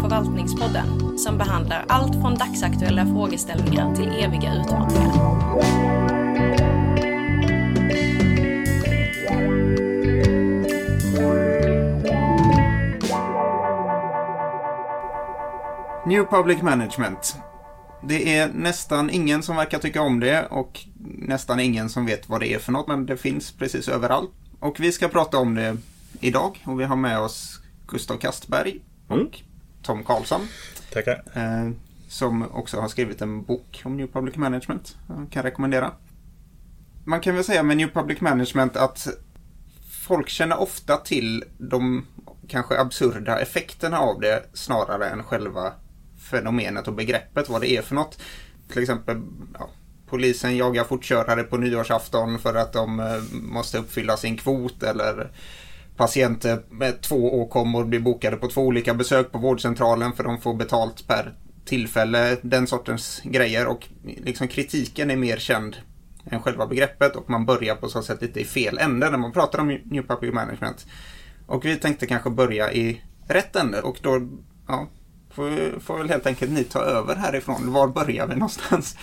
Förvaltningspodden som behandlar allt från dagsaktuella frågeställningar till eviga utmaningar. New Public Management. Det är nästan ingen som verkar tycka om det och nästan ingen som vet vad det är för något, men det finns precis överallt. Och vi ska prata om det idag och vi har med oss Gustav Kastberg och mm. Tom Karlsson. Tackar. Eh, som också har skrivit en bok om New Public Management. Jag kan rekommendera. Man kan väl säga med New Public Management att folk känner ofta till de kanske absurda effekterna av det snarare än själva fenomenet och begreppet, vad det är för något. Till exempel, ja, polisen jagar fortkörare på nyårsafton för att de eh, måste uppfylla sin kvot eller patienter med två åkommor blir bokade på två olika besök på vårdcentralen för de får betalt per tillfälle, den sortens grejer och liksom kritiken är mer känd än själva begreppet och man börjar på så sätt lite i fel ände när man pratar om New Public Management. Och vi tänkte kanske börja i rätt ände och då ja, får, får väl helt enkelt ni ta över härifrån. Var börjar vi någonstans?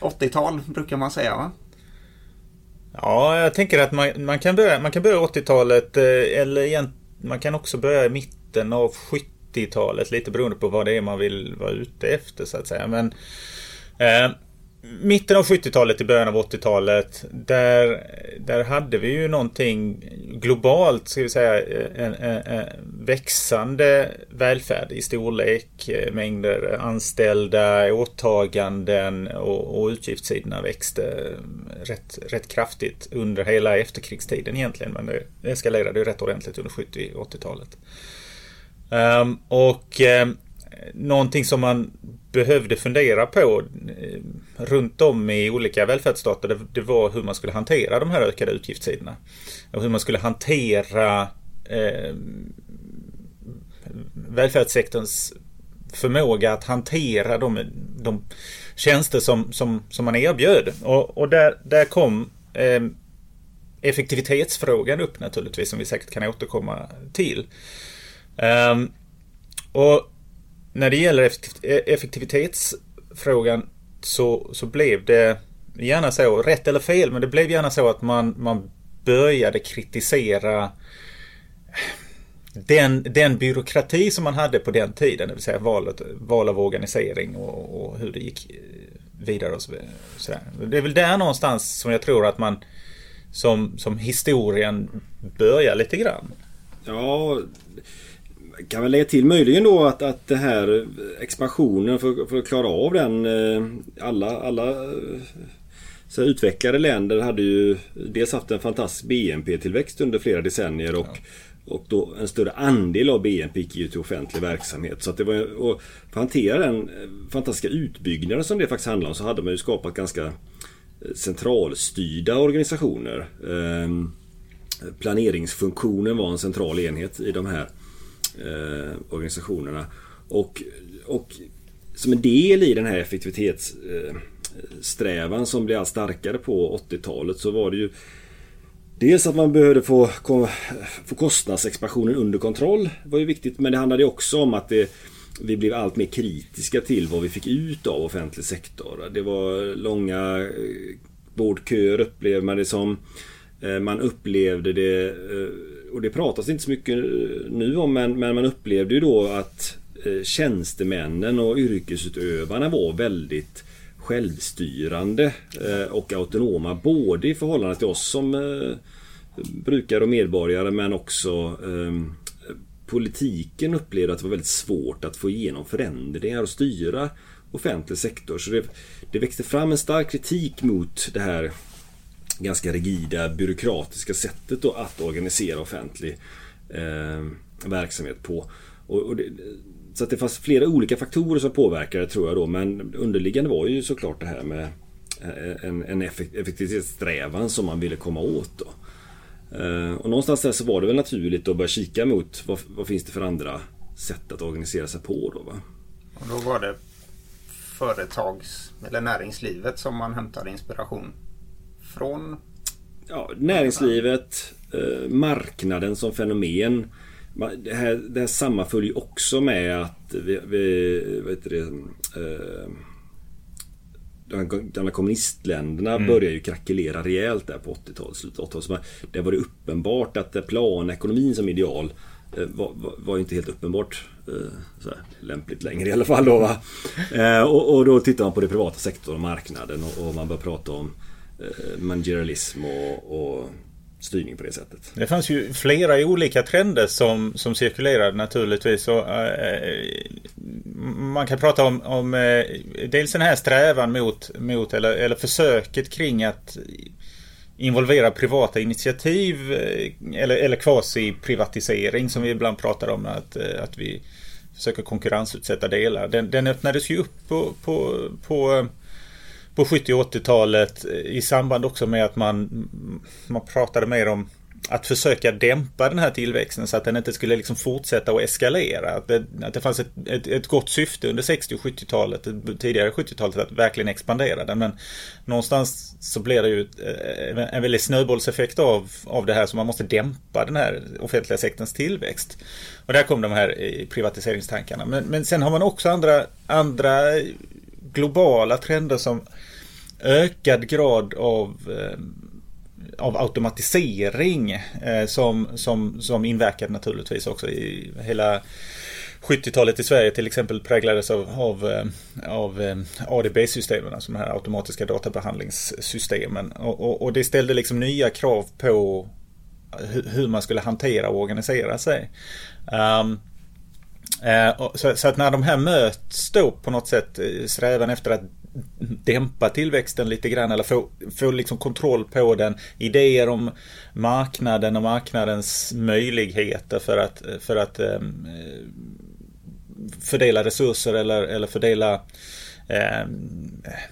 80-tal brukar man säga va? Ja, jag tänker att man, man kan börja, man kan börja 80-talet eh, eller igen, man kan också börja i mitten av 70-talet lite beroende på vad det är man vill vara ute efter så att säga. Men eh, mitten av 70-talet, i början av 80-talet. Där, där hade vi ju någonting globalt, ska vi säga, en, en, en växande välfärd i storlek, eh, mängder anställda, åtaganden och, och utgiftssidorna växte eh, rätt, rätt kraftigt under hela efterkrigstiden egentligen. Men det eskalerade ju rätt ordentligt under 70 ehm, och 80-talet. Um, och um, någonting som man behövde fundera på eh, runt om i olika välfärdsstater det, var hur man skulle hantera de här ökade utgiftssidorna. Och hur man skulle hantera eh, välfärdssektorns förmåga att hantera de, de tjänster som, som, som man erbjöd. Och, och där, där kom eh, effektivitetsfrågan upp naturligtvis som vi säkert kan återkomma till. Eh, och när det gäller e-, effektivitetsfrågan så, så blev det gärna så, rätt eller fel, men det blev gärna så att man, man började kritisera den, den byråkrati som man hade på den tiden, det vill säga valet, val av organisering och, och hur det gick vidare och så, sådär. Det är väl där någonstans som jag tror att man som, som historien börjar lite grann. Ja, kan väl lägga till möjligen då att, att det här expansionen för, för att klara av den eh, alla, alla så utvecklade länder hade ju dels haft en fantastisk BNP-tillväxt under flera decennier och, ja. och då en större andel av BNP gick ju till offentlig verksamhet. Så att det var, och för att hantera den fantastiska utbyggnaden som det faktiskt handlar om så hade man ju skapat ganska eh, centralstyrda organisationer. Ehm, planeringsfunktionen var en central enhet i de här eh, organisationerna. Och, och som en del i den här effektivitetssträvan som blev allt starkare på 80-talet så var det ju Dels att man behövde få, få kostnadsexpansionen under kontroll. Det var ju viktigt men det handlade också om att det, vi blev allt mer kritiska till vad vi fick ut av offentlig sektor. Det var långa eh, vårdköer upplevde man det som. Eh, man upplevde det eh, och det pratas inte så mycket eh, nu om men, men man upplevde ju då att eh, tjänstemännen och yrkesutövarna var väldigt självstyrande eh, och autonoma både i förhållande till oss som brukare och medborgare men också ehm, politiken upplevde att det var väldigt svårt att få igenom förändringar och styra offentlig sektor. Så det, det växte fram en stark kritik mot det här ganska rigida byråkratiska sättet då att organisera offentlig eh, verksamhet på. Och, och det, så att det fanns flera olika faktorer som påverkade tror jag då men underliggande var ju såklart det här med eh, en, en effektivitetssträvan som man ville komma åt. Då. Eh, och någonstans där så var det väl naturligt att börja kika mot vad, vad finns det för andra sätt att organisera sig på då va? Och då var det företags eller näringslivet som man hämtade inspiration från? Ja, näringslivet, eh, marknaden som fenomen. det, här, det här sammanföljer också med att vi, vi vad heter det, eh, de gamla kommunistländerna mm. började ju krackelera rejält där på 80-talet, slutet av 80-talet. Det var det uppenbart att planekonomin som ideal eh, var, var, var inte helt uppenbart eh, såhär, lämpligt längre i alla fall då va. Eh, och, och, då tittar man på det privata sektorn och marknaden och, och man börjar prata om eh, Eh, managerialism och, och styrning på det sättet. Det fanns ju flera olika trender som, som cirkulerade naturligtvis. Och, eh, eh, man kan prata om, om eh, dels den här strävan mot, mot eller, eller försöket kring att involvera privata initiativ eh, eller, eller kvasi-privatisering som vi ibland pratar om. Att, eh, att vi försöker konkurrensutsätta delar. Den, den öppnades ju upp på, på, på på 70 och 80-talet eh, i samband också med att man, man pratade mer om att försöka dämpa den här tillväxten så att den inte skulle liksom fortsätta att eskalera. Att det, att det fanns ett, ett, ett gott syfte under 60 och 70-talet, tidigare 70-talet, att verkligen expandera den. Men någonstans så blir det ju eh, en väldig snöbollseffekt av, av det här så man måste dämpa den här offentliga sektorns tillväxt. Och där kom de här eh, privatiseringstankarna. Men, men sen har man också andra, andra globala trender som ökad grad av eh, av automatisering eh, som, som, som inverkade naturligtvis också i hela 70-talet i Sverige till exempel präglades av, av, eh, av eh, ADB-systemen, alltså de här automatiska databehandlingssystemen. Och, och, och, det ställde liksom nya krav på hur man skulle hantera och organisera sig. Um, Eh, så, så, att när de här möts då på något sätt, eh, strävan efter att dämpa tillväxten lite grann eller få, få liksom kontroll på den. Idéer om marknaden och marknadens möjligheter för att, för att ehm, fördela resurser eller, eller fördela eh,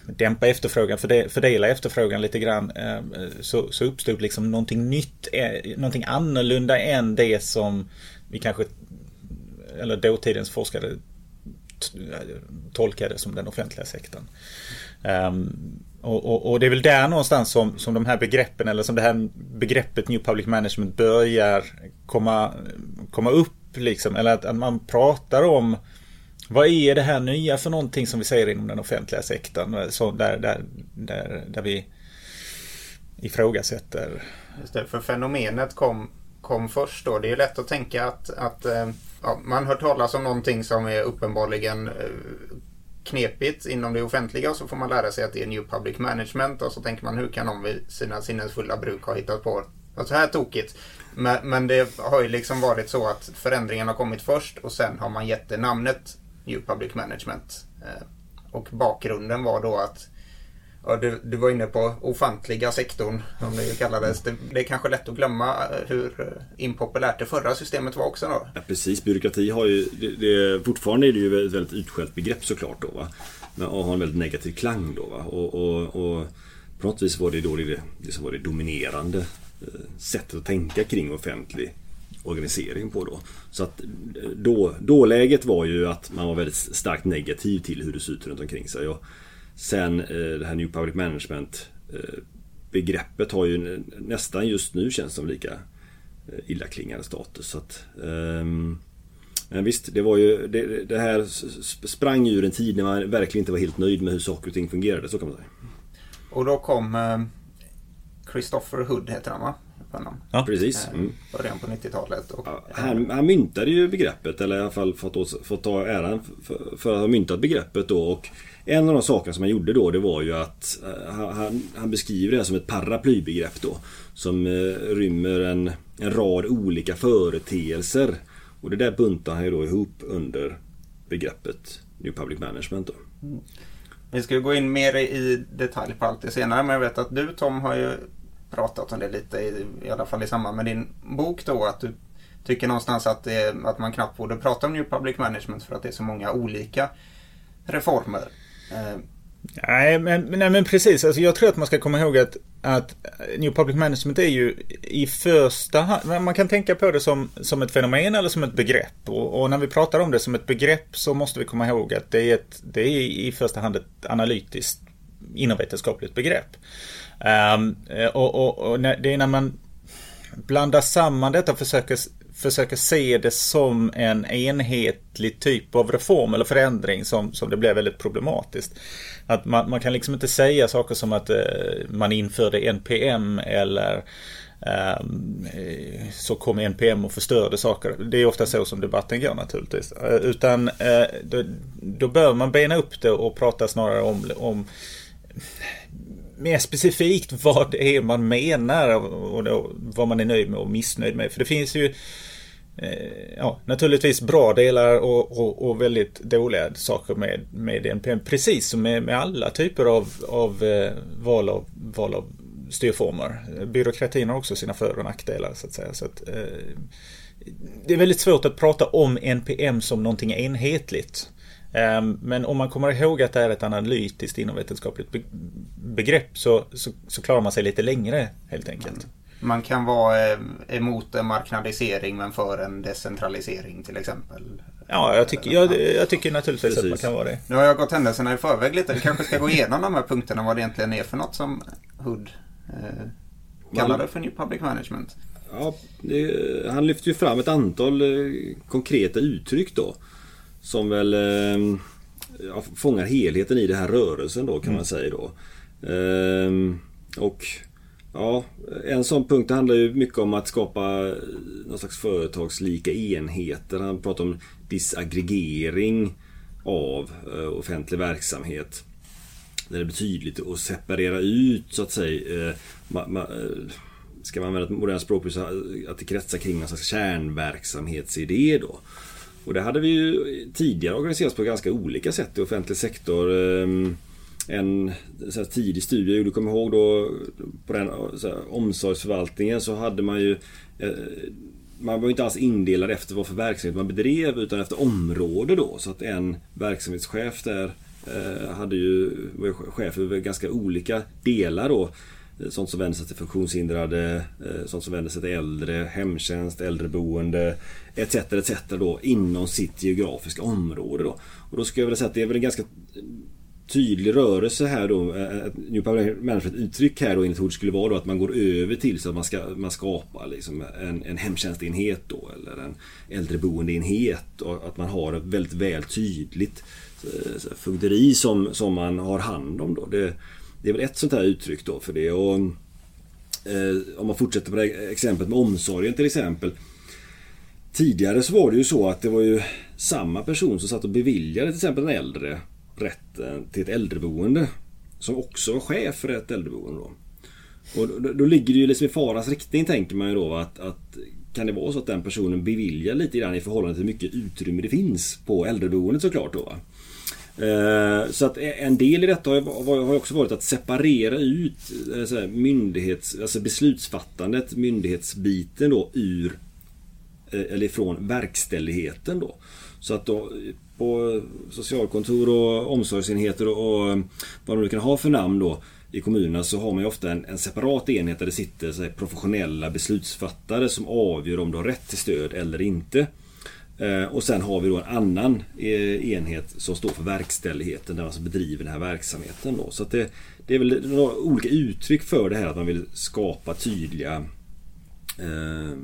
dämpa efterfrågan, fördela efterfrågan lite grann. Eh, så, så uppstod liksom någonting nytt, eh, någonting annorlunda än det som vi kanske, eller dåtidens forskare tolkade som den offentliga sektorn. Um, och, och, och, det är väl där någonstans som, som de här begreppen eller som det här begreppet New Public Management börjar komma, komma upp liksom. Eller att, att man pratar om vad är det här nya för någonting som vi säger inom den offentliga sektorn? Så där, där, där, där vi ifrågasätter. Just det, för fenomenet kom, kom först då. Det är lätt att tänka att, att eh, ja, man hör talas om någonting som är uppenbarligen eh, knepigt inom det offentliga och så får man lära sig att det är New Public Management och så tänker man hur kan de vid sina sinnesfulla bruk ha hittat på så här tokigt. Men, men det har ju liksom varit så att förändringen har kommit först och sen har man gett det namnet New Public Management. Eh, och bakgrunden var då att Ja, du, du var inne på ofantliga sektorn, som det kallades. Det, det är kanske lätt att glömma eh, hur eh, impopulärt det förra systemet var också då. Ja, precis, byråkrati har ju, det, det, fortfarande är det ju ett väldigt utskällt begrepp såklart då va. Men, och har en väldigt negativ klang då va. Och, och, och på något vis var det då det, det som var det dominerande eh, sättet att tänka kring offentlig organisering på då. Så att då, dåläget var ju att man var väldigt starkt negativ till hur det ser ut runt omkring sig. Och, Sen eh, det här New Public Management eh, begreppet har ju nästan just nu känns som lika eh, illaklingande status. Så att, ehm, men visst, det var ju det, det, här sprang ur en tid när man verkligen inte var helt nöjd med hur saker och ting fungerade, så kan man säga. Och då kom Christopher Hood, heter han va? Ja, precis. Mm. Början på 90-talet. Ja, han, han myntade ju begreppet, eller i alla fall fått, fått ta äran för, för att ha myntat begreppet då. Och en av de sakerna som han gjorde då det var ju att uh, han, han, beskriver det som ett paraplybegrepp då. Som uh, rymmer en, en rad olika företeelser. Och det där buntar han ju då ihop under begreppet New Public Management då. Mm. Vi ska gå in mer i detalj på allt det senare men jag vet att du Tom har ju pratat om det lite i, i alla fall i samband med din bok då att du tycker någonstans att, det, att man knappt borde prata om New Public Management för att det är så många olika reformer. Eh, nej, men, nej, men precis. Alltså, jag tror att man ska komma ihåg att, att New Public Management är ju i första hand, man kan tänka på det som, som ett fenomen eller som ett begrepp. Och, och, när vi pratar om det som ett begrepp så måste vi komma ihåg att det är, ett, det är i första hand ett analytiskt inomvetenskapligt begrepp. Um, och, och, och, det är när man blandar samman detta och försöker, försöker se det som en enhetlig typ av reform eller förändring som, som det blir väldigt problematiskt. Att man, man kan liksom inte säga saker som att eh, man införde NPM eller ehm, eh, så kom NPM och förstörde saker. Det är ofta så som debatten går naturligtvis. Eh, utan då, då bör man bena upp det och prata snarare om, om mer specifikt vad det är man menar och då, vad man är nöjd med och missnöjd med. För det finns ju eh, ja, naturligtvis bra delar och, och, och, väldigt dåliga saker med, med NPM. Precis som med, med alla typer av, av eh, val, av val av styrformer. Byråkratin har också sina för och nackdelar så att säga. Så att, eh, det är väldigt svårt att prata om NPM som någonting enhetligt. Eh, men om man kommer ihåg att det är ett analytiskt inomvetenskapligt begrepp så, så, så, klarar man sig lite längre helt enkelt. Man kan vara eh, emot en marknadisering men för en decentralisering till exempel. Ja, jag tycker, jag, jag tycker naturligtvis Precis. att man kan vara det. Nu har jag gått händelserna i förväg lite. Vi kanske ska gå igenom de här punkterna vad det egentligen är för något som HUD eh, kallar det för New Public Management. Ja, det, han lyfter ju fram ett antal eh, konkreta uttryck då. Som väl eh, ja, fångar helheten i den här rörelsen då kan mm. man säga då. Eh, och ja, en sån punkt handlar ju mycket om att skapa någon slags företagslika enheter. Han pratar om disaggregering av eh, offentlig verksamhet. Där det blir tydligt att separera ut så att säga. Eh, ma, ma, eh, ska man använda ett modernt språk så att det kretsar kring en slags kärnverksamhetsidé då. Och det hade vi ju tidigare organiserat på ganska olika sätt i offentlig sektor. Ehm, en så här, tidig studie, du kommer ihåg då på den så här, omsorgsförvaltningen så hade man ju eh, man var inte alls indelad efter vad för verksamhet man bedrev utan efter område då. Så att en verksamhetschef där eh, hade ju, var chef över ganska olika delar då. Eh, sånt som vänder sig till funktionshindrade, eh, sånt som vänder sig till äldre, hemtjänst, äldreboende etc. etc. då inom sitt geografiska område då. Och då skulle jag vilja säga att det är väl en ganska tydlig rörelse här då. Eh, New Public Management uttryck här då enligt ord skulle vara då att man går över till så att man, ska, man skapar liksom en, en hemtjänstenhet då eller en äldreboendeenhet och att man har ett väldigt väl tydligt fögderi som, som man har hand om. Då. Det, det är väl ett sånt här uttryck då för det. Och, eh, om man fortsätter på det exemplet med omsorgen till exempel. Tidigare så var det ju så att det var ju samma person som satt och beviljade till exempel en äldre rätten till ett äldreboende. Som också var chef för ett äldreboende. Då. Och då, då ligger det ju liksom i farans riktning tänker man ju då att, att kan det vara så att den personen beviljar lite grann i förhållande till hur mycket utrymme det finns på äldreboendet såklart då. Va? Eh, så att en del i detta har också varit att separera ut eh, myndighets, alltså beslutsfattandet, myndighetsbiten då ur eh, eller ifrån verkställigheten då. Så att då på socialkontor och omsorgsenheter och vad de nu kan ha för namn då i kommunerna så har man ju ofta en, en separat enhet där det sitter så här, professionella beslutsfattare som avgör om du har rätt till stöd eller inte. Eh, och sen har vi då en annan eh, enhet som står för verkställigheten där man alltså bedriver den här verksamheten. Då. Så det, det, är väl några olika uttryck för det här att man vill skapa tydliga eh,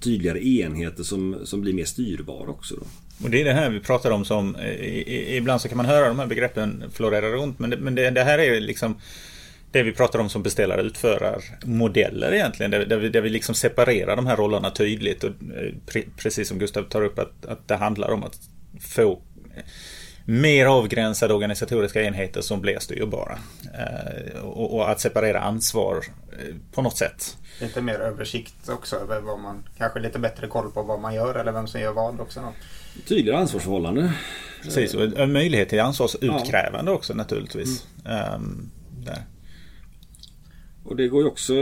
tydligare enheter som, som blir mer styrbara också. Då. Och det är det här vi pratar om som eh, ibland så kan man höra de här begreppen florera runt men det, men det, det här är liksom det vi pratar om som beställare utförarmodeller egentligen. Där, där, vi, där vi liksom separerar de här rollerna tydligt. Och, eh, pre, precis som Gustav tar upp att, att det handlar om att få mer avgränsade organisatoriska enheter som blir styrbara. Eh, och, och, att separera ansvar eh, på något sätt. Lite mer översikt också över vad man, kanske lite bättre koll på vad man gör eller vem som gör vad också. Då. Tydligare ansvarsförhållande. Precis, och en möjlighet till ansvarsutkrävande ja. också naturligtvis. Mm. Um, där. Och det går ju också,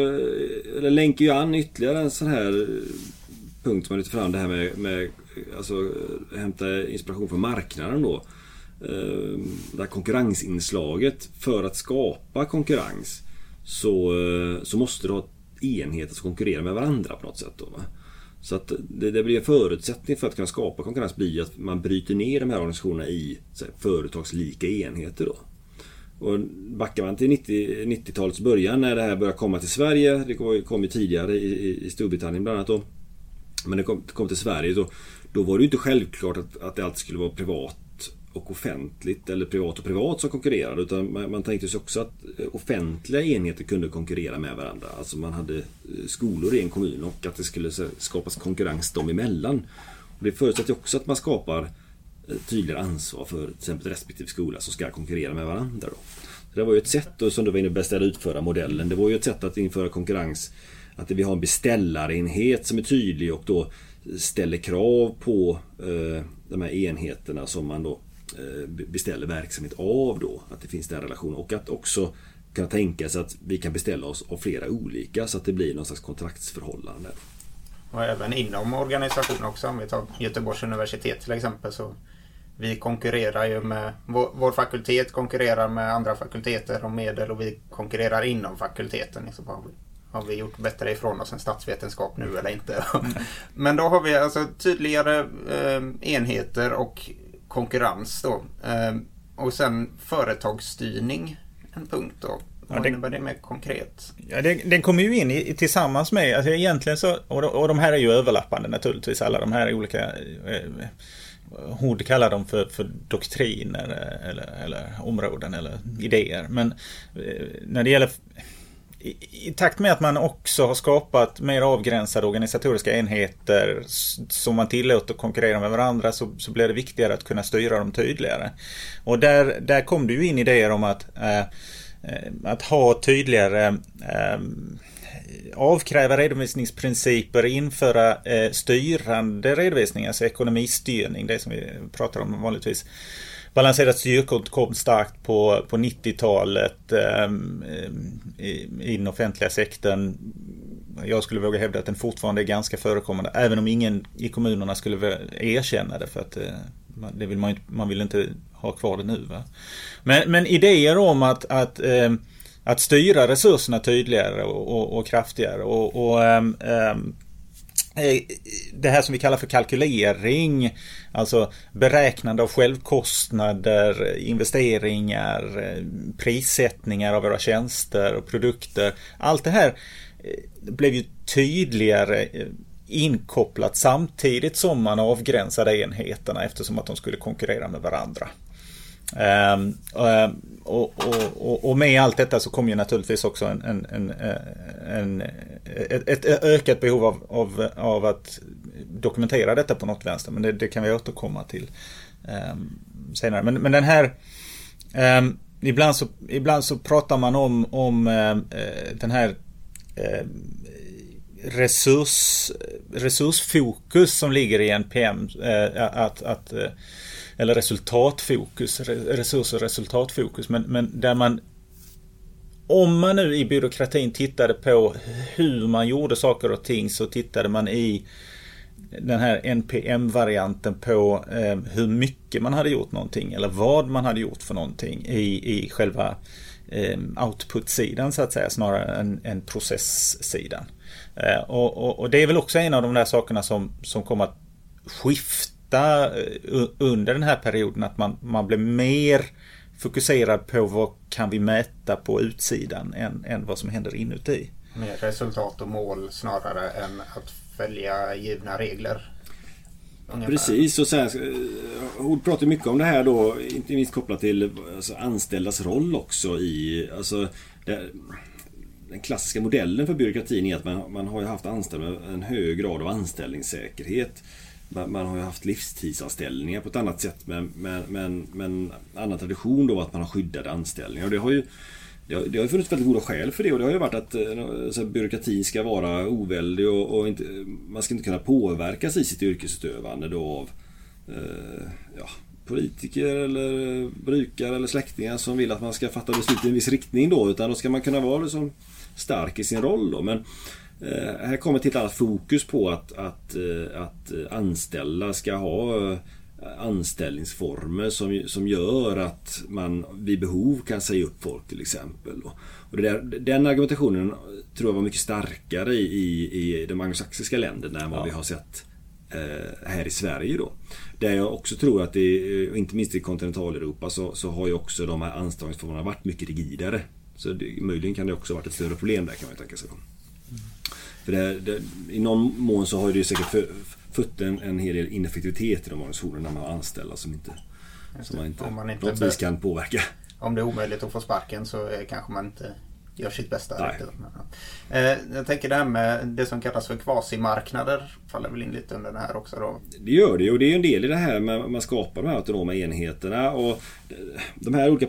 eller länkar ju an ytterligare en sån här punkt som man lyfter fram det här med, med alltså hämta inspiration från marknaden då. Ehm, det här konkurrensinslaget. För att skapa konkurrens så, så måste du ha enheter som konkurrerar med varandra på något sätt. Då, va? Så att det, det blir en förutsättning för att kunna skapa konkurrens blir att man bryter ner de här organisationerna i här, företagslika enheter. Då. Och backar man till 90, 90-talets början när det här började komma till Sverige. Det kom ju tidigare i, i Storbritannien bland annat då. Men det kom, det kom till Sverige då, då var det ju inte självklart att, att det alltid skulle vara privat och offentligt eller privat och privat som konkurrerade. Utan man, man tänkte sig också att eh, offentliga enheter kunde konkurrera med varandra. Alltså man hade eh, skolor i en kommun och att det skulle skapas konkurrens dem emellan. Och det förutsätter också att man skapar eh, tydligare ansvar för till exempel respektive skola som ska konkurrera med varandra. Då. Så det var ju ett sätt, och som du var inne på, beställa utföra modellen. Det var ju ett sätt att införa konkurrens. Att vi har en beställarenhet som är tydlig och då ställer krav på eh, de här enheterna som man då Eh, beställer verksamhet av då. Att det finns den relationen och att också kunna tänka sig att vi kan beställa oss av flera olika så att det blir någon slags kontraktsförhållande. Och även inom organisationen också. Om vi tar Göteborgs universitet till exempel. så vi konkurrerar ju med vår, vår fakultet konkurrerar med andra fakulteter om medel och vi konkurrerar inom fakulteten. Liksom, har, vi, har vi gjort bättre ifrån oss än statsvetenskap nu eller inte? Men då har vi alltså tydligare eh, enheter och konkurrens då. Ehm, och sen företagsstyrning, en punkt då. Vad ja, det, innebär det mer konkret? Ja, det, den kommer ju in i, tillsammans med, alltså egentligen så, och de, och de här är ju överlappande naturligtvis, alla de här olika eh, Hord kallar dem för, för doktriner eller, eller områden eller idéer. Men eh, när det gäller i, takt med att man också har skapat mer avgränsade organisatoriska enheter som man tillåter konkurrera med varandra så, så blir det viktigare att kunna styra dem tydligare. Och där, där kom det ju in idéer om att, eh, eh att ha tydligare eh, avkräva redovisningsprinciper, införa eh, styrande redovisning, alltså ekonomistyrning, det som vi pratar om vanligtvis balanserat styrkort kom starkt på, på 90-talet eh, ehm, i, i den offentliga sektorn. Jag skulle våga hävda att den fortfarande är ganska förekommande, även om ingen i kommunerna skulle erkänna det för att eh, det vill man, man vill inte ha kvar det nu. Va? Men, men idéer om att, att eh, att styra resurserna tydligare och, och, och kraftigare och, och um, um, det här som vi kallar för kalkylering, alltså beräknande av självkostnader, investeringar, eh, prissättningar av våra tjänster och produkter. Allt det här eh, blev ju tydligare inkopplat samtidigt som man avgränsade enheterna eftersom att de skulle konkurrera med varandra. Ehm, ehm, och, och, och, med allt detta så kommer ju naturligtvis också en, en, en, en ett, ett, ökat behov av, av, av, att dokumentera detta på något vänster. Men det, det kan vi återkomma till um, senare. Men, men den här um, ibland, så, ibland så pratar man om, om uh, den här uh, resurs, resursfokus som ligger i NPM. Uh, eh, att, att eh, eller resultatfokus, resurs och resultatfokus. Men, men där man om man nu i byråkratin tittade på hur man gjorde saker och ting så tittade man i den här NPM-varianten på eh, hur mycket man hade gjort någonting eller vad man hade gjort för någonting i, i själva eh, output-sidan så att säga snarare än, än processsidan. Eh, och, och, och, det är väl också en av de där sakerna som, som kommer att skifta hitta eh, under den här perioden att man, man blir mer fokuserad på vad kan vi mäta på utsidan än, än vad som händer inuti. Mer resultat och mål snarare än att följa givna regler. Ungefär. Precis, och sen, Hord eh, pratar mycket om det här då, inte minst kopplat till alltså, anställdas roll också i... Alltså, det, den klassiska modellen för byråkratin är att man, man har haft anställda med en hög grad av anställningssäkerhet. Man har ju haft livstidsanställningar på ett annat sätt men, men, men, men annan tradition då att man har skyddade anställningar. Och det har ju det har, det har funnits väldigt goda skäl för det och det har ju varit att eh, byråkratin ska vara oväldig och, och inte, man ska inte kunna påverkas i sitt yrkesutövande då av eh, ja, politiker eller brukare eller släktingar som vill att man ska fatta beslut i en viss riktning då utan då ska man kunna vara liksom stark i sin roll då. Men här kommer ett helt annat fokus på att, att, eh, att anställda ska ha eh, anställningsformer som, som gör att man vid behov kan säga upp folk till exempel. Och det där, den argumentationen tror jag var mycket starkare i, i, de anglosaxiska länderna än vad ja. vi har sett eh, här i Sverige då. Där jag också tror att det, eh, inte minst i kontinentaleuropa så, så har ju också de här anställningsformerna varit mycket rigidare. Så det, möjligen kan det också varit ett större problem där kan man tänka sig. Då. För det, det, I någon mån så har det ju säkert fött en, en hel del ineffektivitet i de organisationerna när man har anställda som inte, som man inte, man inte något vis kan påverka. Om det är omöjligt att få sparken så kanske man inte gör sitt bästa. Eh, jag tänker det här med det som kallas för kvasimarknader faller väl in lite under det här också då? Det gör det och det är en del i det här med att man skapar de här autonoma enheterna och de här olika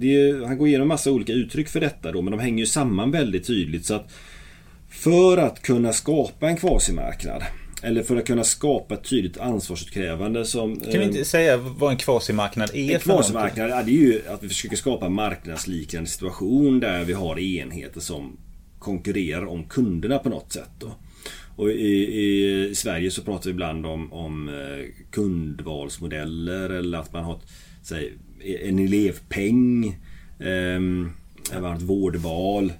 är, han går igenom massa olika uttryck för detta då men de hänger ju samman väldigt tydligt så att för att kunna skapa en kvasimarknad eller för att kunna skapa ett tydligt ansvarsutkrävande som... Kan vi inte eh, säga vad en kvasimarknad är? En kvasimarknad ja, det är ju att vi försöker skapa en marknadsliknande situation där vi har enheter som konkurrerar om kunderna på något sätt. Då. Och i, i, Sverige så pratar vi ibland om, om eh, kundvalsmodeller eller att man har säg, en elevpeng. Eh, ett vårdval.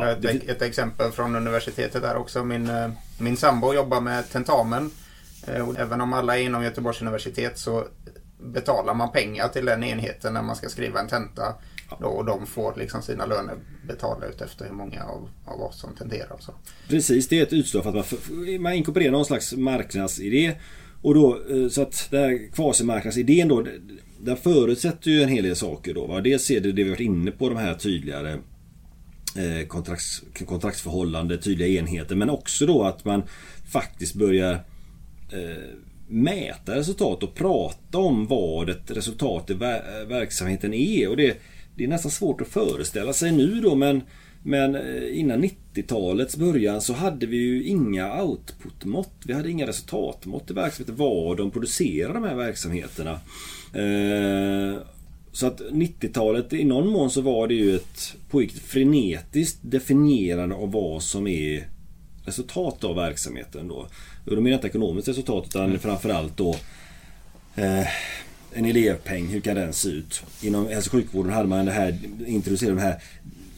Ja, ett, ett, exempel från universitetet där också. Min, eh, min sambo jobbar med tentamen. Eh, även om alla är inom Göteborgs universitet så betalar man pengar till den enheten när man ska skriva en tenta. Då, och de får liksom sina löner betalda ut efter hur många av, av oss som tenterar. Så. Precis, det är ett utslag för att man, man inkorporerar någon slags marknadsidé. Och då, eh, så att den här kvasimarknadsidén då, den förutsätter ju en hel del saker då. Va? Dels är det det vi varit inne på, de här tydligare Eh, kontrakts, kontraktsförhållande, tydliga enheter. Men också då att man faktiskt börjar eh, mäta resultat och prata om vad ett resultat i verksamheten är. Och det, det är nästan svårt att föreställa sig nu då men men eh, innan 90-talets början så hade vi ju inga outputmått. Vi hade inga resultatmått i verksamheten. Vad de producerar de här verksamheterna. Eh, så att 90-talet i någon mån så var det ju ett pågick frenetiskt definierande av vad som är resultat av verksamheten då. Och då menar jag inte ekonomiskt resultat utan mm. framförallt då eh, en elevpeng, hur kan den se ut? Inom hälso och sjukvården hade man det här, introducerat de här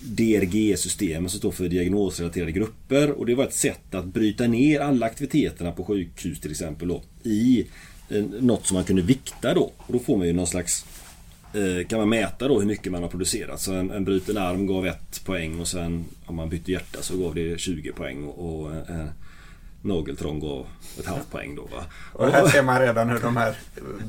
DRG-systemen som står för diagnosrelaterade grupper och det var ett sätt att bryta ner alla aktiviteterna på sjukhus till exempel då, i eh, något som man kunde vikta då. Och då får man ju någon slags kan man mäta då hur mycket man har producerat. Så en, en bruten arm gav ett poäng och sen om man bytte hjärta så gav det 20 poäng. Och en nageltrång gav ett halvt poäng då. Va? Och här ser man redan hur de här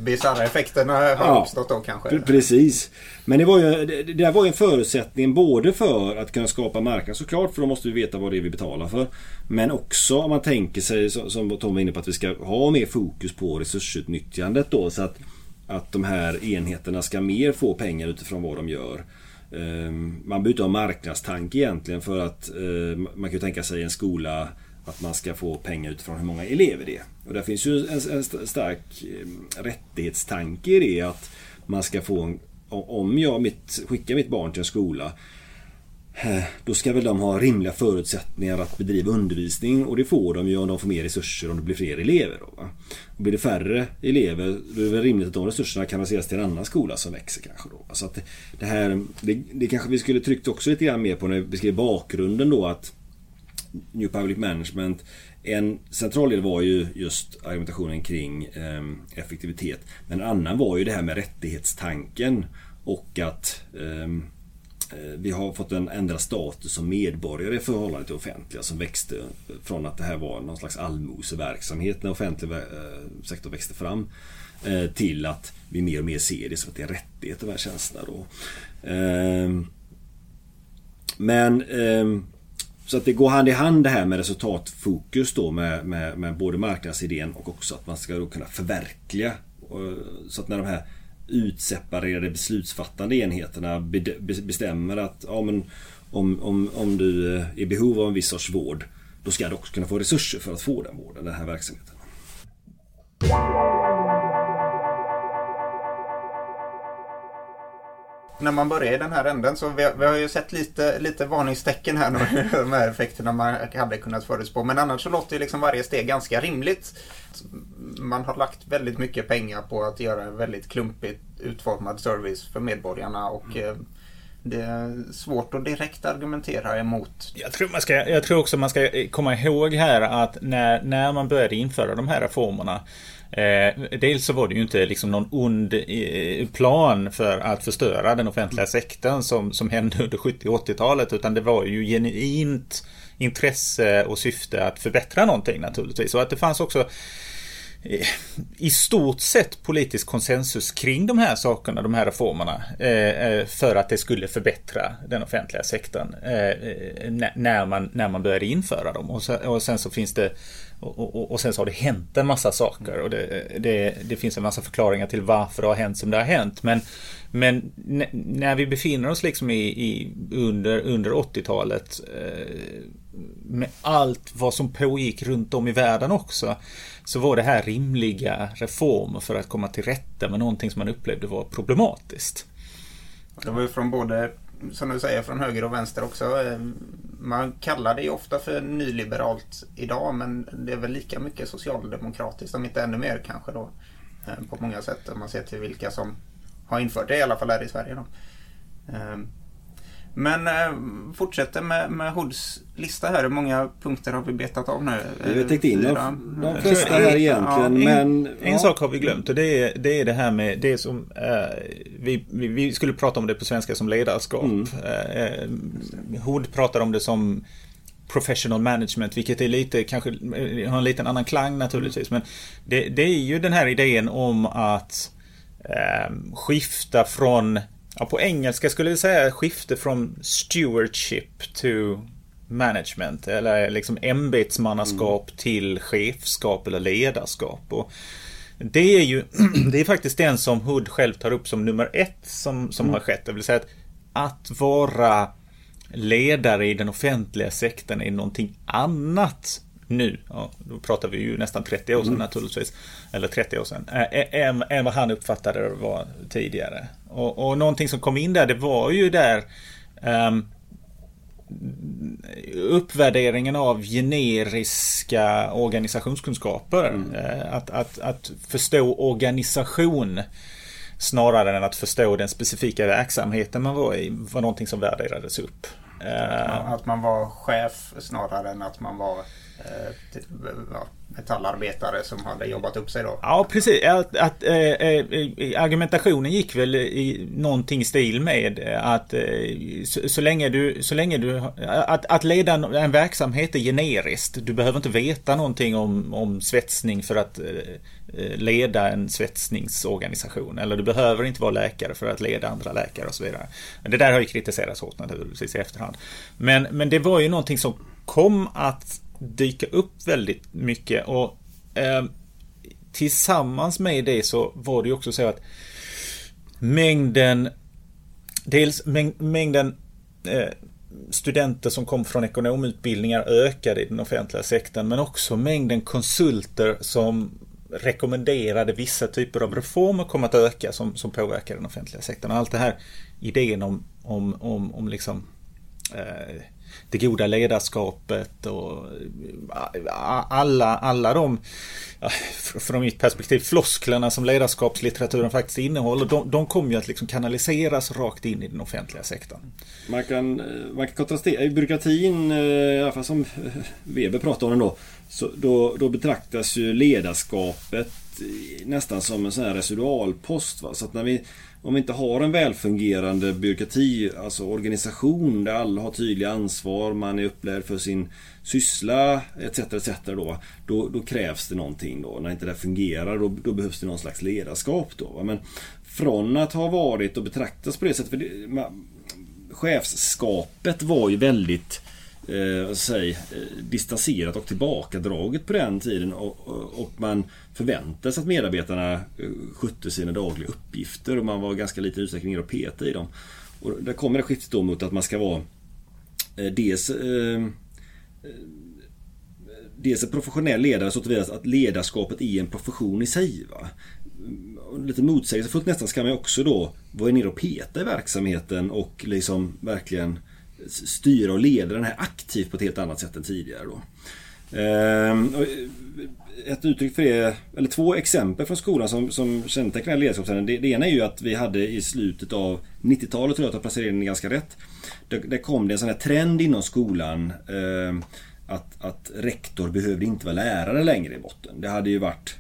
bisarra effekterna har ja, uppstått då kanske. Precis. Men det var ju, det, det var ju en förutsättning både för att kunna skapa marknad såklart för då måste vi veta vad det är vi betalar för. Men också om man tänker sig som Tom var inne på att vi ska ha mer fokus på resursutnyttjandet då. Så att att de här enheterna ska mer få pengar utifrån vad de gör. Ehm, man behöver inte ha marknadstanke egentligen för att ehm, man kan tänka sig en skola att man ska få pengar utifrån hur många elever det är. Och där finns ju en, stark ehm, rättighetstanke i det att man ska få en, om jag mitt, skickar mitt barn till en skola Eh, då ska väl de ha rimliga förutsättningar att bedriva undervisning och det får de ju om de får mer resurser om det blir fler elever. Då, va? Och blir det färre elever då är det väl rimligt att de resurserna kanaliseras till en annan skola som växer kanske. Då. Så att det, här, det, det, kanske vi skulle tryckt också lite grann mer på när vi beskrev bakgrunden då att New Public Management en central del var ju just argumentationen kring eh, effektivitet. Men en annan var ju det här med rättighetstanken och att Eh, Eh, vi har fått en ändrad status som medborgare i förhållande till offentliga som växte från att det här var någon slags allmoseverksamhet när offentlig eh, sektor växte fram eh, till att vi mer och mer ser det som att det är en rättighet de här tjänsterna då. Ehm, men ehm, så att det går hand i hand det här med resultatfokus då med, med, med både marknadsidén och också att man ska då kunna förverkliga så att när de här utseparerade beslutsfattande enheterna bestämmer att ja, men om, om, om du eh, är i behov av en viss sorts vård då ska du också kunna få resurser för att få den vården, den här verksamheten. När man börjar i den här änden så vi, vi har ju sett lite, lite varningstecken här nu. de här effekterna man hade kunnat förutspå. Men annars så låter ju liksom varje steg ganska rimligt. Man har lagt väldigt mycket pengar på att göra en väldigt klumpigt utformad service för medborgarna och mm. det är svårt att direkt argumentera emot. Jag tror, man ska, jag tror också man ska komma ihåg här att när, när man började införa de här reformerna Eh, dels så var det ju inte liksom någon ond eh, plan för att förstöra den offentliga sektorn som, som hände under 70 och 80-talet utan det var ju genuint intresse och syfte att förbättra någonting naturligtvis. Och att det fanns också i stort sett politisk konsensus kring de här sakerna, de här reformerna. Eh, för att det skulle förbättra den offentliga sektorn. när, man, när man började införa dem. Och, sen så finns det och, och, och, sen så har det hänt en massa saker och det, det, det, finns en massa förklaringar till varför det har hänt som det har hänt. Men, men när vi befinner oss liksom i, i under, under 80-talet eh, med allt vad som pågick runt om i världen också så var det här rimliga reformer för att komma till rätta med någonting som man upplevde var problematiskt. Det var ju från både, som du säger, från höger och vänster också. Eh, man kallar det ju ofta för nyliberalt idag men det är väl lika mycket socialdemokratiskt, om inte ännu mer kanske då. Eh, på många sätt om man ser till vilka som har infört det i alla fall här i Sverige. Då. Eh, men eh, fortsätter med, med Hoods lista här. Hur många punkter har vi betat av nu? Vi har täckt in de, de flesta här egentligen. Ja, men, en, en sak har vi glömt och det är det, är det här med det som eh, vi, vi, vi, skulle prata om det på svenska som ledarskap. Mm. Eh, Hood pratar om det som professional management, vilket är lite, kanske har en liten annan klang naturligtvis. Men det, det är ju den här idén om att eh, skifta från Ja, på engelska skulle jag säga skifte från stewardship to management. Eller liksom ämbetsmannaskap mm. till chefskap eller ledarskap. Och det är ju det är faktiskt den som Hood själv tar upp som nummer ett som, som mm. har skett. Det vill säga att, att vara ledare i den offentliga sektorn är någonting annat nu, ja, då pratar vi ju nästan 30 år sedan mm. naturligtvis, eller 30 år sedan, än, än vad han uppfattade det var tidigare. Och, och någonting som kom in där, det var ju där um, uppvärderingen av generiska organisationskunskaper. Mm. Att, att, att förstå organisation snarare än att förstå den specifika verksamheten man var i var någonting som värderades upp. Att man var chef snarare än att man var Eh, metallarbetare som hade jobbat upp sig då. Ja, precis. Att, att äh, argumentationen gick väl i någonting stil med att äh, så, så, länge du, så länge du, att, att leda en verksamhet är generiskt. Du behöver inte veta någonting om, om svetsning för att äh, leda en svetsningsorganisation. Eller du behöver inte vara läkare för att leda andra läkare och så vidare. Det där har ju kritiserats hårt naturligtvis i efterhand. Men, men det var ju någonting som kom att dyka upp väldigt mycket. Och eh, Tillsammans med det så var det ju också så att mängden Dels mäng, mängden eh, studenter som kom från ekonomutbildningar ökade i den offentliga sektorn men också mängden konsulter som rekommenderade vissa typer av reformer kom att öka som, som påverkar den offentliga sektorn. Allt det här idén om, om, om, om liksom eh, det goda ledarskapet och eh, alla, alla de, från mitt perspektiv, flosklerna som ledarskapslitteraturen faktiskt innehåller, de, de kommer ju att liksom kanaliseras rakt in i den offentliga sektorn. Man kan, eh, man kan kontrastera, i byråkratin, i alla fall som Weber pratar om den då, så då, då betraktas ju ledarskapet nästan som en sån här residualpost. Va? Så att när vi om vi inte har en välfungerande byråkrati, alltså organisation där alla har tydliga ansvar, man är upplärd för sin syssla etc. etc. Då, då, då krävs det någonting då. När inte det fungerar då, då behövs det någon slags ledarskap då. Men från att ha varit och betraktats på det sättet, för det, man, chefskapet var ju väldigt eh, säg, eh, distanserat och tillbakadraget på den tiden och, och man förväntade sig att medarbetarna eh, skötte sina dagliga uppgifter och man var ganska liten utsträckning nere och peta i dem. Och där kommer det skiftet då mot att man ska vara eh, dels eh, eh Dels en professionell ledare så tillvida att ledarskapet är en profession i sig. Va? Lite motsägelsefullt nästan ska man också då vara nere och peta i verksamheten och liksom verkligen styra och leda den här aktivt på ett helt annat sätt än tidigare. Då. Ehm, eh, ett uttryck för det, eller två exempel från skolan som, som kännetecknar ledarskapsträningen. Det, det ena är ju att vi hade i slutet av 90-talet, tror jag att jag placerade in ganska rätt. Där, där kom det en sån här trend inom skolan eh, att, att rektor behövde inte vara lärare längre i botten. Det hade ju varit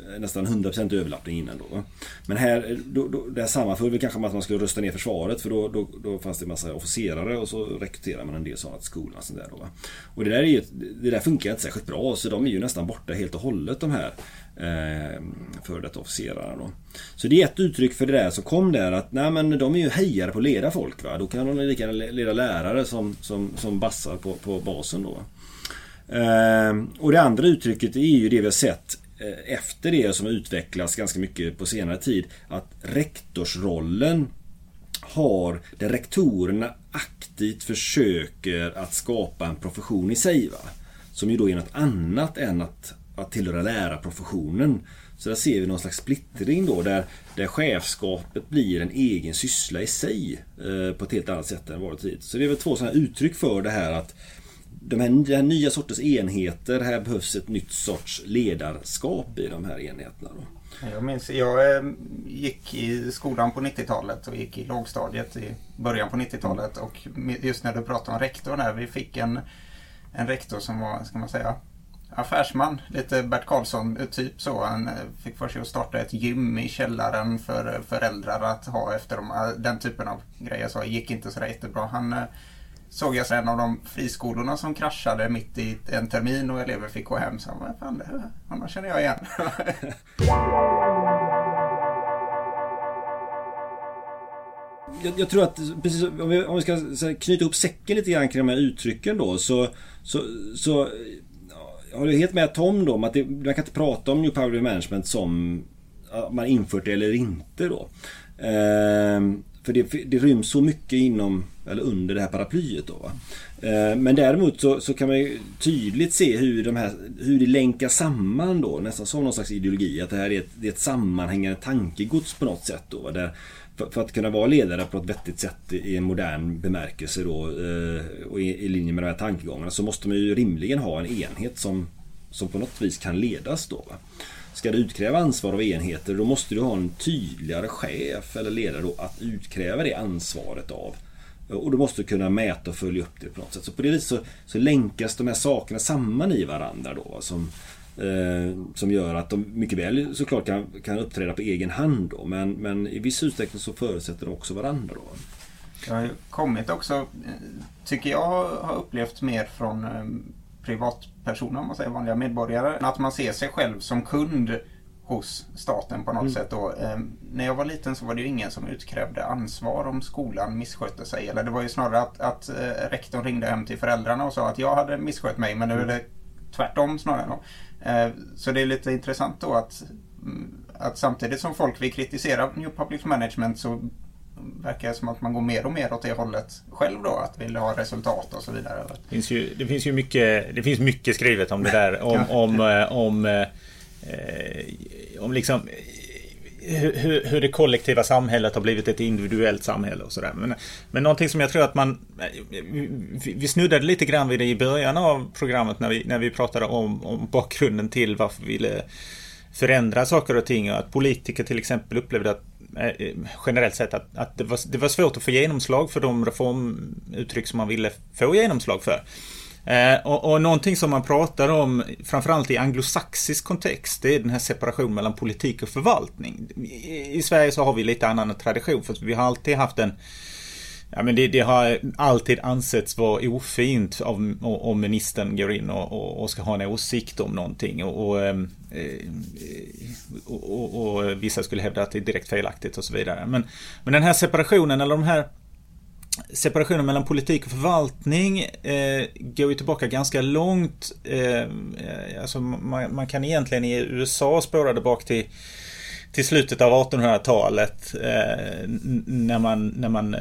Eh, nästan 100% överlappning innan då. Men här, eh, då, då, det här sammanföll väl kanske med att man skulle rösta ner försvaret för då, då, då fanns det en massa officerare och så rekryterade man en del sådana till skolan. Och, där då, och det där, är ju, det där funkar inte särskilt bra så de är ju nästan borta helt och hållet de här eh, före detta officerarna då. Så det är ett uttryck för det där som kom där att nej men de är ju hejare på att leda folk va. Då kan de lika gärna leda lärare som, som, som bassar på, på basen då. Eh, och det andra uttrycket är ju det vi har sett Eh, efter det som utvecklats ganska mycket på senare tid att rektorsrollen har där rektorerna aktivt försöker att skapa en profession i sig. Va? Som ju då är något annat än att, att tillhöra lärarprofessionen. Så där ser vi någon slags splittring då där, där chefskapet blir en egen syssla i sig eh, på ett helt annat sätt än varit tidigare. Så det är väl två sådana uttryck för det här att de här, här nya sorters enheter, här behövs ett nytt sorts ledarskap i de här enheterna. Då. Jag minns, jag eh, gick i skolan på 90-talet och gick i lågstadiet i början på 90-talet och just när du pratade om rektorn här, vi fick en, en rektor som var, ska man säga, affärsman, lite Bert Karlsson eh, typ så. Han eh, fick för sig att starta ett gym i källaren för föräldrar att ha efter dem. Den typen av grejer så gick inte så jättebra. Han såg jag en av de friskolorna som kraschade mitt i en termin och elever fick gå hem. Så vad fan, det honom känner jag igen. jag, jag, tror att precis, om, vi, om vi ska här, knyta upp säcken lite grann kring de här uttrycken då så, så, så jag håller helt med Tom då om att det, man kan inte prata om New Public Management som man infört det eller inte då. Ehm, för det, det ryms så mycket inom eller under det här paraplyet. Då, Va? Eh, men däremot så, så, kan man ju tydligt se hur, de här, hur det länkar samman då, nästan som någon slags ideologi. Att det här är ett, det är ett sammanhängande tankegods på något sätt. Då, där, för, för, att kunna vara ledare på ett vettigt sätt i en modern bemärkelse då, eh, och i, i linje med de här tankegångarna så måste man ju rimligen ha en enhet som, som på något vis kan ledas. Då, va? Ska du utkräva ansvar av enheter då måste du ha en tydligare chef eller ledare då att utkräva det ansvaret av. Och du måste kunna mäta och följa upp det på något sätt. Så på det viset så, så länkas de här sakerna samman i varandra då. Som, eh, som gör att de mycket väl såklart kan, kan uppträda på egen hand då. Men, men i viss utsträckning så förutsätter de också varandra då. Det har kommit också, eh, tycker jag har upplevt mer från eh, privatpersoner, om man säger vanliga medborgare. Att man ser sig själv som kund hos staten på något mm. sätt. Då. Eh, när jag var liten så var det ju ingen som utkrävde ansvar om skolan misskötte sig. Eller det var ju snarare att, att eh, rektorn ringde hem till föräldrarna och sa att jag hade misskött mig. Men nu är det tvärtom snarare. Då. Eh, så det är lite intressant då att, mm, att samtidigt som folk vill kritisera New Public Management så verkar som att man går mer och mer åt det hållet själv då, att vilja ha resultat och så vidare. Det finns ju, det finns ju mycket, det finns mycket skrivet om det där. Om, ja. om, om, om, eh, om liksom hur, hur det kollektiva samhället har blivit ett individuellt samhälle och sådär. Men, men någonting som jag tror att man... Vi, vi snuddade lite grann vid det i början av programmet när vi, när vi pratade om, om bakgrunden till varför vi ville förändra saker och ting. Och att politiker till exempel upplevde att Eh, Eh, eh, generellt sett att, att det, var, det var svårt att få genomslag för de reformuttryck som man ville få genomslag för. Eh, och, och någonting som man pratar om, framförallt i anglosaxisk kontext, det är den här separationen mellan politik och förvaltning. I, I, Sverige så har vi lite annan tradition, för vi har alltid haft en Ja, men det, det, har alltid ansetts vara ofint av, om ministern går in och, och, och, ska ha en åsikt om någonting. Och, och, ehm, Eh, eh, och, och, och, vissa skulle hävda att det är direkt felaktigt och så vidare. Men, men den här separationen, eller de här separationen mellan politik och förvaltning eh, går ju tillbaka ganska långt. Eh, alltså man, man, kan egentligen i USA spåra det bak till till slutet av 1800-talet eh, när man, när man eh,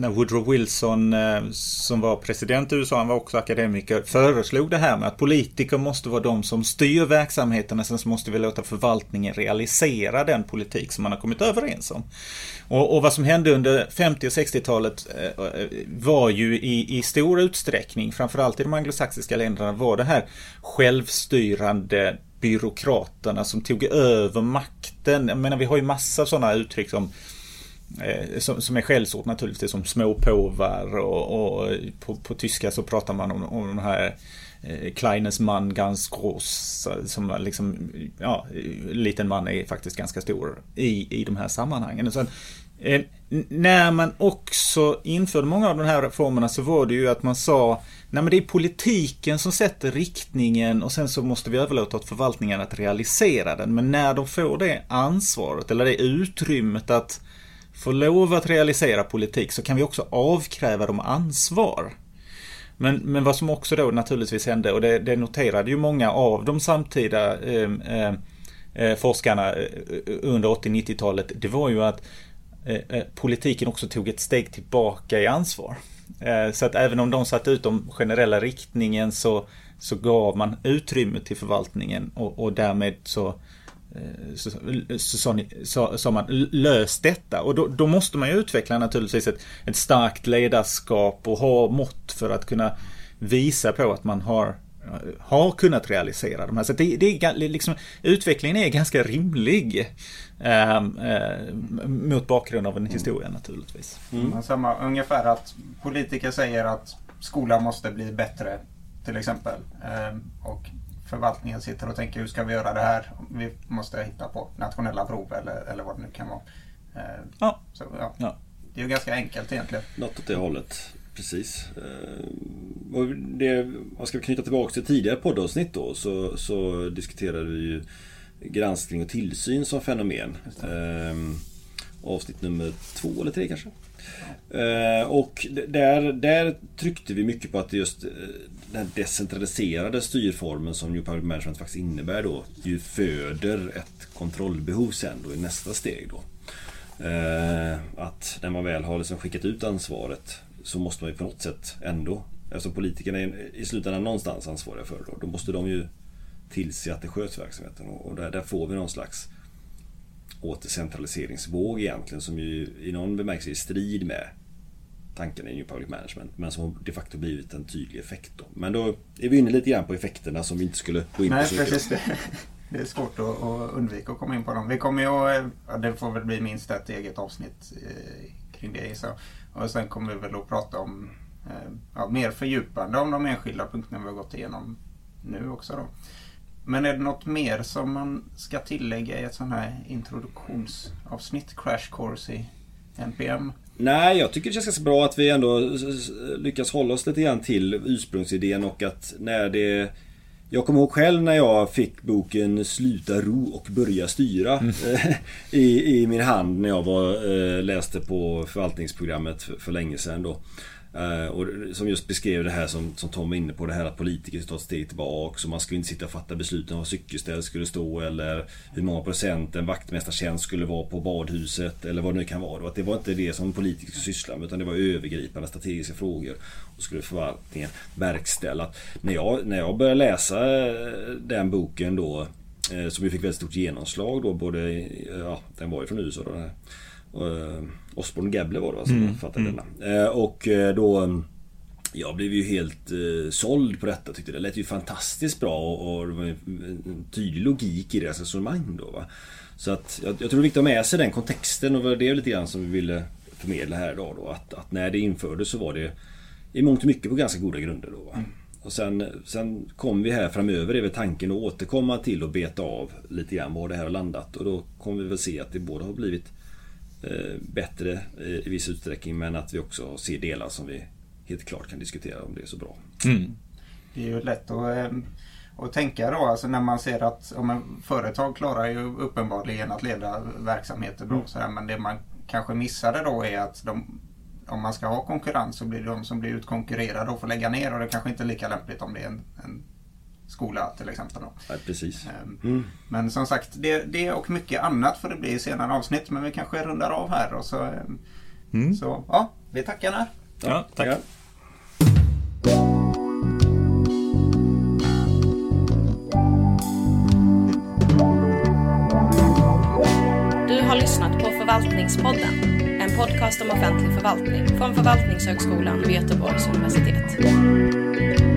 när Woodrow Wilson eh, som var president i USA, han var också akademiker, föreslog det här med att politiker måste vara de som styr verksamheterna. Sen så måste vi låta förvaltningen realisera den politik som man har kommit överens om. Och, och vad som hände under 50 och 60-talet eh, var ju i, i stor utsträckning, framförallt i de anglosaxiska länderna, var det här självstyrande byråkraterna som tog över makten. Jag menar vi har ju massa sådana uttryck som Eh, som, som är skällsord naturligtvis som småpåvar och, och på, på, tyska så pratar man om, om de här eh, Kleines man ganz groß som liksom, ja, liten man är faktiskt ganska stor i, i de här sammanhangen. Sen, eh, när man också införde många av de här reformerna så var det ju att man sa Nej men det är politiken som sätter riktningen och sen så måste vi överlåta åt förvaltningen att realisera den. Men när de får det ansvaret eller det utrymmet att får lov att realisera politik så kan vi också avkräva dem ansvar. Men, men vad som också då naturligtvis hände och det, det noterade ju många av de samtida ehm, ehm, eh, eh, eh, forskarna under 80-90-talet. Det var ju att eh, eh, politiken också tog ett steg tillbaka i ansvar. Eh, så att även om de satte ut de generella riktningen så, så gav man utrymme till förvaltningen och, och därmed så eh, så, så, så, så, man löst detta och då, då, måste man ju utveckla naturligtvis ett, ett starkt ledarskap och ha mått för att kunna visa på att man har har kunnat realisera de här. Så det, det är liksom, utvecklingen är ganska rimlig. Eh, eh, mot bakgrund av en historia naturligtvis. Mm. Samma, ungefär att politiker säger att skolan måste bli bättre till exempel. Eh, och förvaltningen sitter och tänker hur ska vi göra det här? Vi måste hitta på nationella prov eller, eller vad det nu kan vara. Eh, ja. Så, ja. ja. Det är ju ganska enkelt egentligen. Något åt det hållet. Precis. Eh, och det, man ska knyta tillbaka till tidigare poddavsnitt då så, så diskuterade vi ju granskning och tillsyn som fenomen. Eh, avsnitt nummer två eller tre kanske. Eh, och där, där tryckte vi mycket på att just eh, den decentraliserade styrformen som New Public Management faktiskt innebär då ju föder ett kontrollbehov sen då i nästa steg då. Eh, att när man väl har liksom skickat ut ansvaret så måste man ju på något sätt ändå, eftersom politikerna är i slutändan någonstans ansvariga för det, då måste de ju tillse att det sköts verksamheten. Och där, där får vi någon slags återcentraliseringsvåg egentligen som ju i någon bemärkelse är i strid med tanken i New Public Management men som de facto blivit en tydlig effekt. Då. Men då är vi inne lite grann på effekterna som vi inte skulle gå in Nej, på. Precis det. det är svårt att, att, undvika att komma in på dem. Vi kommer ju att, det får väl bli minst ett eget avsnitt eh, kring det gissar Och sen kommer vi väl att prata om eh, ja, mer fördjupande om de enskilda punkterna vi har gått igenom nu också då. Men är det något mer som man ska tillägga i ett sånt här introduktionsavsnitt, Crash Course i NPM? Nej, jag tycker det känns ganska bra att vi ändå lyckas hålla oss lite grann till ursprungsidén och att när det... Jag kommer ihåg själv när jag fick boken Sluta ro och börja styra mm. i, i min hand när jag var, eh, läste på förvaltningsprogrammet för, för länge sedan då. Uh, och som just beskrev det här som, som Tom var inne på, det här att politiker tar ett steg tillbaka. Så man skulle inte sitta och fatta besluten om var cykelställ skulle stå eller hur många procent en vaktmästartjänst skulle vara på badhuset eller vad det nu kan vara. Att det var inte det som politiker skulle syssla med utan det var övergripande strategiska frågor. Och skulle förvaltningen verkställa. När jag, när jag började läsa eh, den boken då eh, som ju fick väldigt stort genomslag då både, ja den var ju från USA då. Den här Uh, Osborne Gabler var det va, som mm. fattade mm. denna. Uh, och uh, då jag blev ju helt uh, såld på detta. Tyckte det lät ju fantastiskt bra och, och det var en tydlig logik i deras resonemang då. Va? Så att jag, jag tror det är viktigt att ha med sig den kontexten och det är lite grann som vi ville förmedla här idag då. Att, att när det infördes så var det i mångt och mycket på ganska goda grunder då. Va? Mm. Och sen, sen kom vi här framöver, är väl tanken att återkomma till och beta av lite grann var det här har landat. Och då kommer vi väl se att det både har blivit Eh, bättre i viss utsträckning men att vi också ser delar som vi helt klart kan diskutera om det är så bra. Mm. Det är ju lätt att, eh, att tänka då, alltså när man ser att om en företag klarar ju uppenbarligen att leda verksamheter bra. Mm. Så här, men det man kanske missade då är att de, om man ska ha konkurrens så blir det de som blir utkonkurrerade och får lägga ner och det kanske inte är lika lämpligt om det är en, en skola till exempel. Ja, precis. Ehm, mm. Men som sagt, det, det, och mycket annat får det bli i senare avsnitt. Men vi kanske rundar av här och så, ehm, mm. så ja, vi tackar där. Ja, tack. Ja. Du har lyssnat på Förvaltningspodden. En podcast om offentlig förvaltning från Förvaltningshögskolan vid Göteborgs universitet.